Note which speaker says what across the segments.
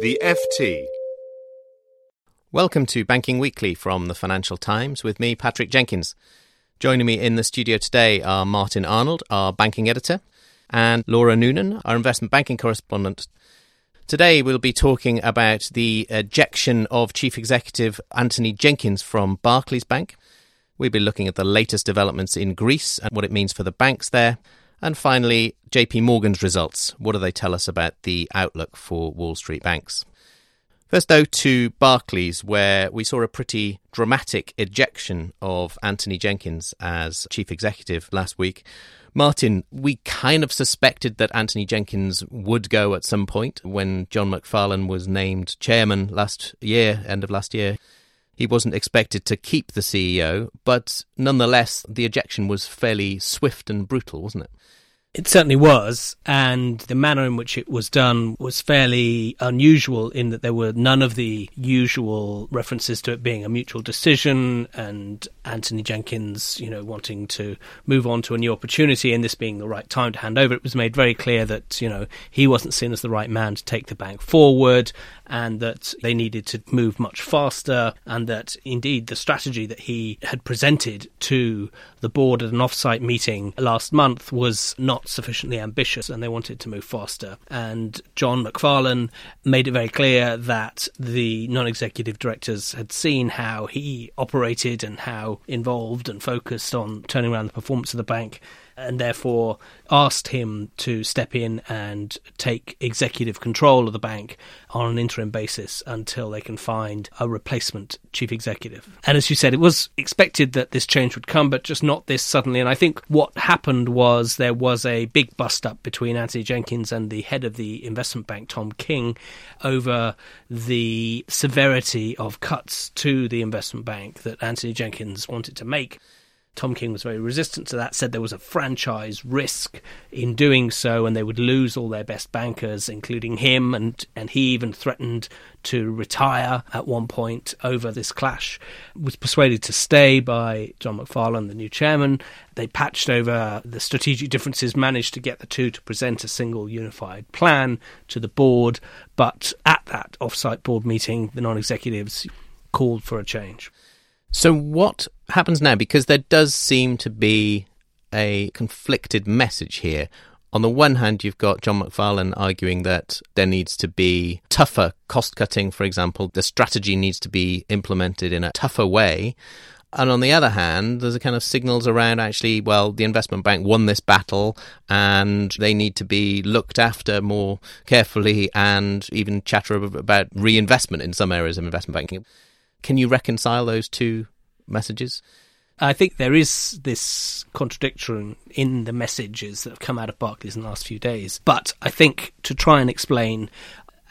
Speaker 1: The FT.
Speaker 2: Welcome to Banking Weekly from the Financial Times with me, Patrick Jenkins. Joining me in the studio today are Martin Arnold, our banking editor, and Laura Noonan, our investment banking correspondent. Today, we'll be talking about the ejection of Chief Executive Antony Jenkins from Barclays Bank. We'll be looking at the latest developments in Greece and what it means for the banks there. And finally, JP Morgan's results. What do they tell us about the outlook for Wall Street banks? First, though, to Barclays, where we saw a pretty dramatic ejection of Antony Jenkins as chief executive last week. Martin, we kind of suspected that Antony Jenkins would go at some point when John McFarlane was named chairman last year, end of last year. He wasn't expected to keep the CEO, but nonetheless, the ejection was fairly swift and brutal, wasn't it?
Speaker 3: It certainly was, and the manner in which it was done was fairly unusual in that there were none of the usual references to it being a mutual decision and Antony Jenkins, you know, wanting to move on to a new opportunity and this being the right time to hand over. It was made very clear that, you know, he wasn't seen as the right man to take the bank forward and that they needed to move much faster, and that indeed the strategy that he had presented to the board at an off-site meeting last month was not sufficiently ambitious, and they wanted to move faster. And John McFarlane made it very clear that the non-executive directors had seen how he operated and how involved and focused on turning around the performance of the bank and therefore asked him to step in and take executive control of the bank on an interim basis until they can find a replacement chief executive. And as you said, it was expected that this change would come, but just not this suddenly. And I think what happened was there was a big bust up between Antony Jenkins and the head of the investment bank, Tom King, over the severity of cuts to the investment bank that Antony Jenkins wanted to make. Tom King was very resistant to that, said there was a franchise risk in doing so and they would lose all their best bankers, including him, and, and he even threatened to retire at one point over this clash. Was persuaded to stay by John McFarlane, the new chairman. They patched over the strategic differences, managed to get the two to present a single unified plan to the board, but at that off-site board meeting, the non-executives called for a change.
Speaker 2: So, what happens now? Because there does seem to be a conflicted message here. On the one hand, you've got John McFarlane arguing that there needs to be tougher cost cutting, for example. The strategy needs to be implemented in a tougher way. And on the other hand, there's a kind of signals around actually, well, the investment bank won this battle and they need to be looked after more carefully and even chatter about reinvestment in some areas of investment banking. Can you reconcile those two messages?
Speaker 3: I think there is this contradiction in the messages that have come out of Barclays in the last few days. But I think to try and explain,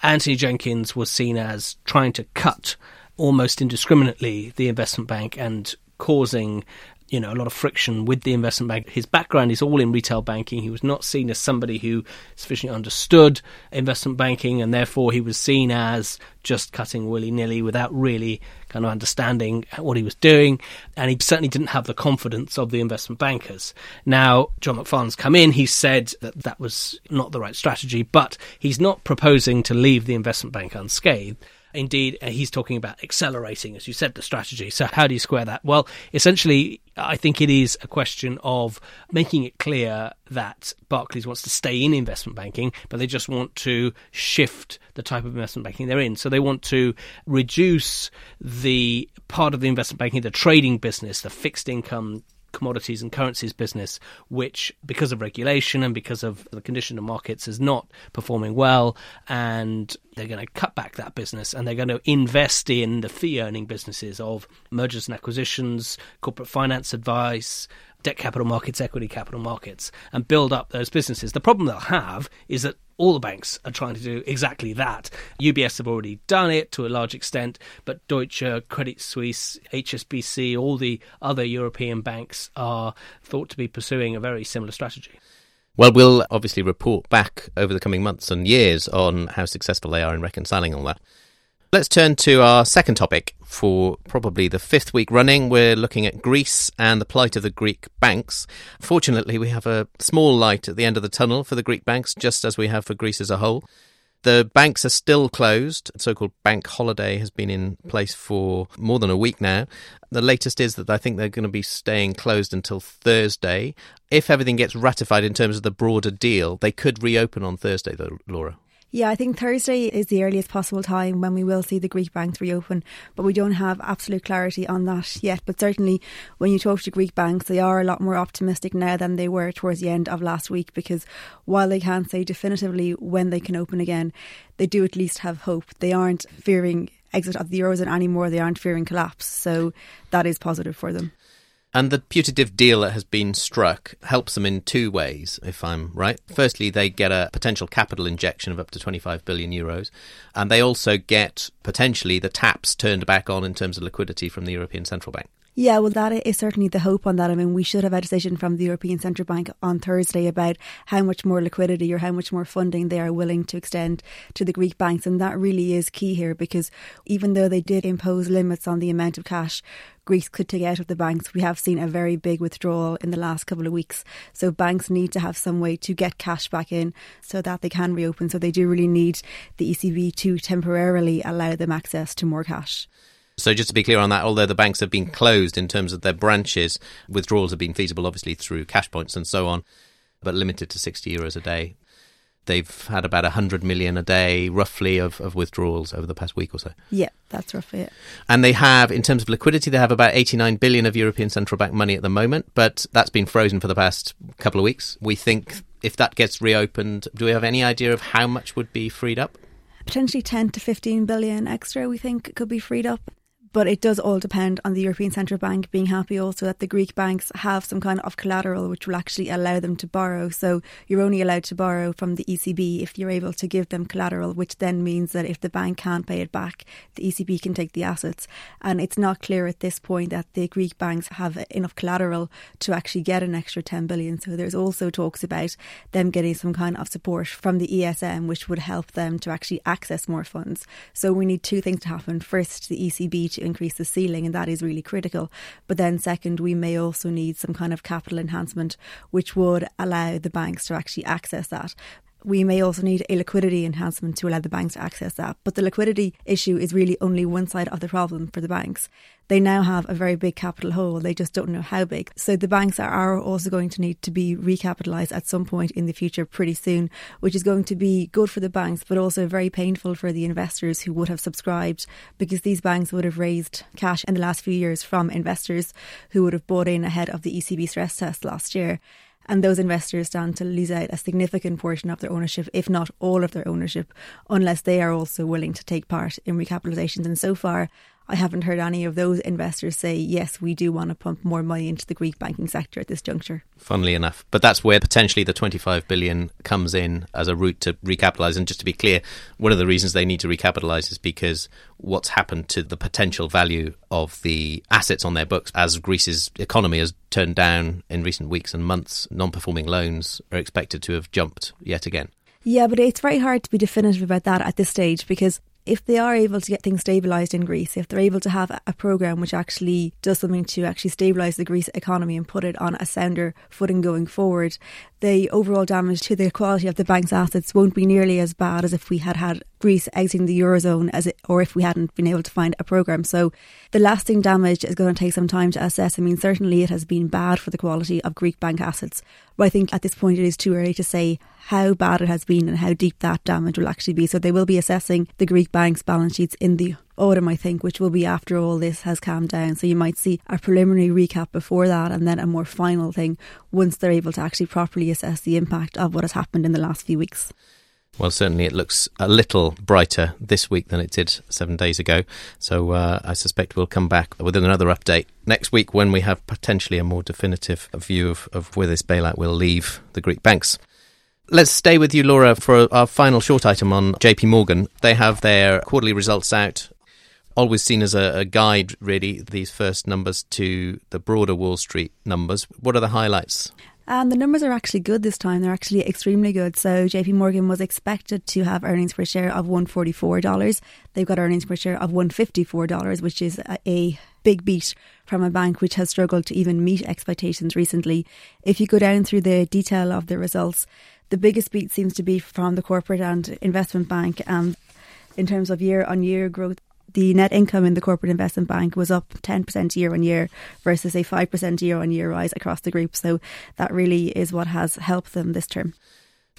Speaker 3: Antony Jenkins was seen as trying to cut almost indiscriminately the investment bank and causing you know a lot of friction with the investment bank. His background is all in retail banking. He was not seen as somebody who sufficiently understood investment banking, and therefore he was seen as just cutting willy nilly without really kind of understanding what he was doing. And he certainly didn't have the confidence of the investment bankers. Now, John McFarlane's come in. He said that that was not the right strategy, but he's not proposing to leave the investment bank unscathed. Indeed, uh, he's talking about accelerating, as you said, the strategy. So, how do you square that? Well, essentially, I think it is a question of making it clear that Barclays wants to stay in investment banking, but they just want to shift the type of investment banking they're in. So, they want to reduce the part of the investment banking, the trading business, the fixed income commodities and currencies business, which, because of regulation and because of the condition of markets, is not performing well. And they're going to cut back that business and they're going to invest in the fee earning businesses of mergers and acquisitions, corporate finance advice, debt capital markets, equity capital markets, and build up those businesses. The problem they'll have is that all the banks are trying to do exactly that. UBS have already done it to a large extent, but Deutsche, Credit Suisse, HSBC, all the other European banks are thought to be pursuing a very similar strategy.
Speaker 2: Well, we'll obviously report back over the coming months and years on how successful they are in reconciling all that. Let's turn to our second topic. For probably the fifth week running, we're looking at Greece and the plight of the Greek banks. Fortunately, we have a small light at the end of the tunnel for the Greek banks, just as we have for Greece as a whole. The banks are still closed. So called bank holiday has been in place for more than a week now. The latest is that I think they're going to be staying closed until Thursday. If everything gets ratified in terms of the broader deal, they could reopen on Thursday, though, Laura.
Speaker 4: Yeah, I think Thursday is the earliest possible time when we will see the Greek banks reopen, but we don't have absolute clarity on that yet. But certainly, when you talk to Greek banks, they are a lot more optimistic now than they were towards the end of last week because while they can't say definitively when they can open again, they do at least have hope. They aren't fearing exit of the Eurozone anymore, they aren't fearing collapse. So that is positive for them.
Speaker 2: And the putative deal that has been struck helps them in two ways, if I'm right. Firstly, they get a potential capital injection of up to 25 billion euros, and they also get potentially the taps turned back on in terms of liquidity from the European Central Bank.
Speaker 4: Yeah, well, that is certainly the hope on that. I mean, we should have a decision from the European Central Bank on Thursday about how much more liquidity or how much more funding they are willing to extend to the Greek banks. And that really is key here because even though they did impose limits on the amount of cash Greece could take out of the banks, we have seen a very big withdrawal in the last couple of weeks. So banks need to have some way to get cash back in so that they can reopen. So they do really need the ECB to temporarily allow them access to more cash.
Speaker 2: So just to be clear on that, although the banks have been closed in terms of their branches, withdrawals have been feasible obviously through cash points and so on, but limited to 60 euros a day. They've had about 100 million a day, roughly, of, of withdrawals over the past week or so.
Speaker 4: Yeah, that's roughly it.
Speaker 2: And they have, in terms of liquidity, they have about 89 billion of European Central Bank money at the moment, but that's been frozen for the past couple of weeks. We think if that gets reopened, do we have any idea of how much would be freed up?
Speaker 4: Potentially 10 to 15 billion extra, we think, could be freed up. But it does all depend on the European Central Bank being happy also that the Greek banks have some kind of collateral which will actually allow them to borrow. So you're only allowed to borrow from the ECB if you're able to give them collateral, which then means that if the bank can't pay it back, the ECB can take the assets. And it's not clear at this point that the Greek banks have enough collateral to actually get an extra 10 billion. So there's also talks about them getting some kind of support from the ESM, which would help them to actually access more funds. So we need two things to happen. First, the ECB to increase the ceiling, and that is really critical. But then, second, we may also need some kind of capital enhancement, which would allow the banks to actually access that we may also need a liquidity enhancement to allow the banks to access that. But the liquidity issue is really only one side of the problem for the banks. They now have a very big capital hole, they just don't know how big. So the banks are also going to need to be recapitalised at some point in the future pretty soon, which is going to be good for the banks, but also very painful for the investors who would have subscribed because these banks would have raised cash in the last few years from investors who would have bought in ahead of the ECB stress test last year and those investors stand to lose out a significant portion of their ownership, if not all of their ownership, unless they are also willing to take part in recapitalizations. And so far, I haven't heard any of those investors say, yes, we do want to pump more money into the Greek banking sector at this juncture.
Speaker 2: Funnily enough. But that's where potentially the 25 billion comes in as a route to recapitalise. And just to be clear, one of the reasons they need to recapitalise is because what's happened to the potential value of the assets on their books as Greece's economy has turned down in recent weeks and months. Non performing loans are expected to have jumped yet again.
Speaker 4: Yeah, but it's very hard to be definitive about that at this stage because if they are able to get things stabilised in Greece, if they're able to have a programme which actually does something to actually stabilise the Greece economy and put it on a sounder footing going forward, the overall damage to the quality of the bank's assets won't be nearly as bad as if we had had Greece exiting the eurozone as it, or if we hadn't been able to find a program. So the lasting damage is going to take some time to assess. I mean, certainly it has been bad for the quality of Greek bank assets, but I think at this point it is too early to say how bad it has been and how deep that damage will actually be. So they will be assessing the Greek banks' balance sheets in the autumn, I think, which will be after all this has calmed down. So you might see a preliminary recap before that and then a more final thing once they're able to actually properly assess the impact of what has happened in the last few weeks.
Speaker 2: Well, certainly it looks a little brighter this week than it did seven days ago. So uh, I suspect we'll come back with another update next week when we have potentially a more definitive view of, of where this bailout will leave the Greek banks. Let's stay with you, Laura, for our final short item on JP Morgan. They have their quarterly results out. Always seen as a, a guide, really, these first numbers to the broader Wall Street numbers. What are the highlights?
Speaker 4: And the numbers are actually good this time. They're actually extremely good. So JP Morgan was expected to have earnings per share of $144. They've got earnings per share of $154, which is a, big beat from a bank which has struggled to even meet expectations recently. If you go down through the detail of the results, the biggest beat seems to be from the corporate and investment bank. And in terms of year on year growth, the net income in the corporate investment bank was up 10% year on year versus a 5% year on year rise across the group. So that really is what has helped them this term.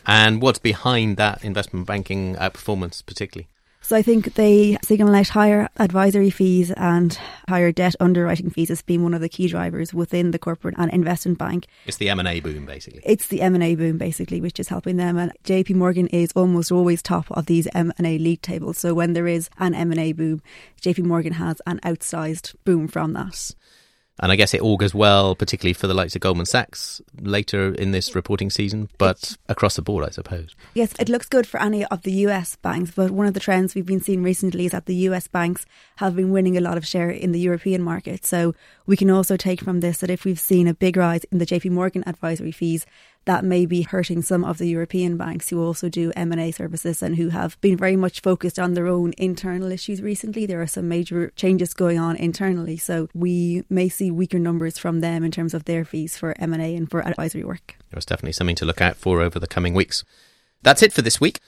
Speaker 2: And what's behind that investment banking outperformance, particularly?
Speaker 4: So I think they signal out higher advisory fees and higher debt underwriting fees as being one of the key drivers within the corporate and investment bank.
Speaker 2: It's the M&A boom, basically.
Speaker 4: It's the M&A boom, basically, which is helping them. And JP Morgan is almost always top of these M&A league tables. So when there is an M&A boom, JP Morgan has an outsized boom from that.
Speaker 2: And I guess it augurs well, particularly for the likes of Goldman Sachs later in this reporting season, but across the board, I suppose.
Speaker 4: Yes, it looks good for any of the US banks, but one of the trends we've been seeing recently is that the US banks have been winning a lot of share in the European market. So we can also take from this that if we've seen a big rise in the JP Morgan advisory fees, that may be hurting some of the European banks who also do M&A services and who have been very much focused on their own internal issues recently. There are some major changes going on internally, so we may see weaker numbers from them in terms of their fees for M&A and for advisory work.
Speaker 2: There's definitely something to look out for over the coming weeks. That's it for this week.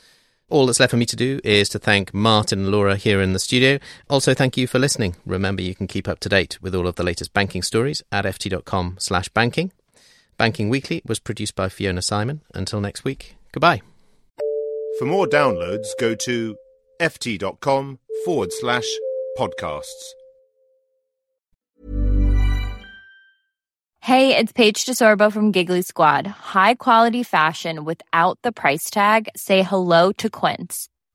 Speaker 2: All that's left for me to do is to thank Martin and Laura here in the studio. Also, thank you for listening. Remember, you can keep up to date with all of the latest banking stories at ft.com slash banking. Banking Weekly was produced by Fiona Simon. Until next week, goodbye.
Speaker 1: For more downloads, go to ft.com forward slash podcasts.
Speaker 5: Hey, it's Paige DeSorbo from Giggly Squad. High quality fashion without the price tag? Say hello to Quince.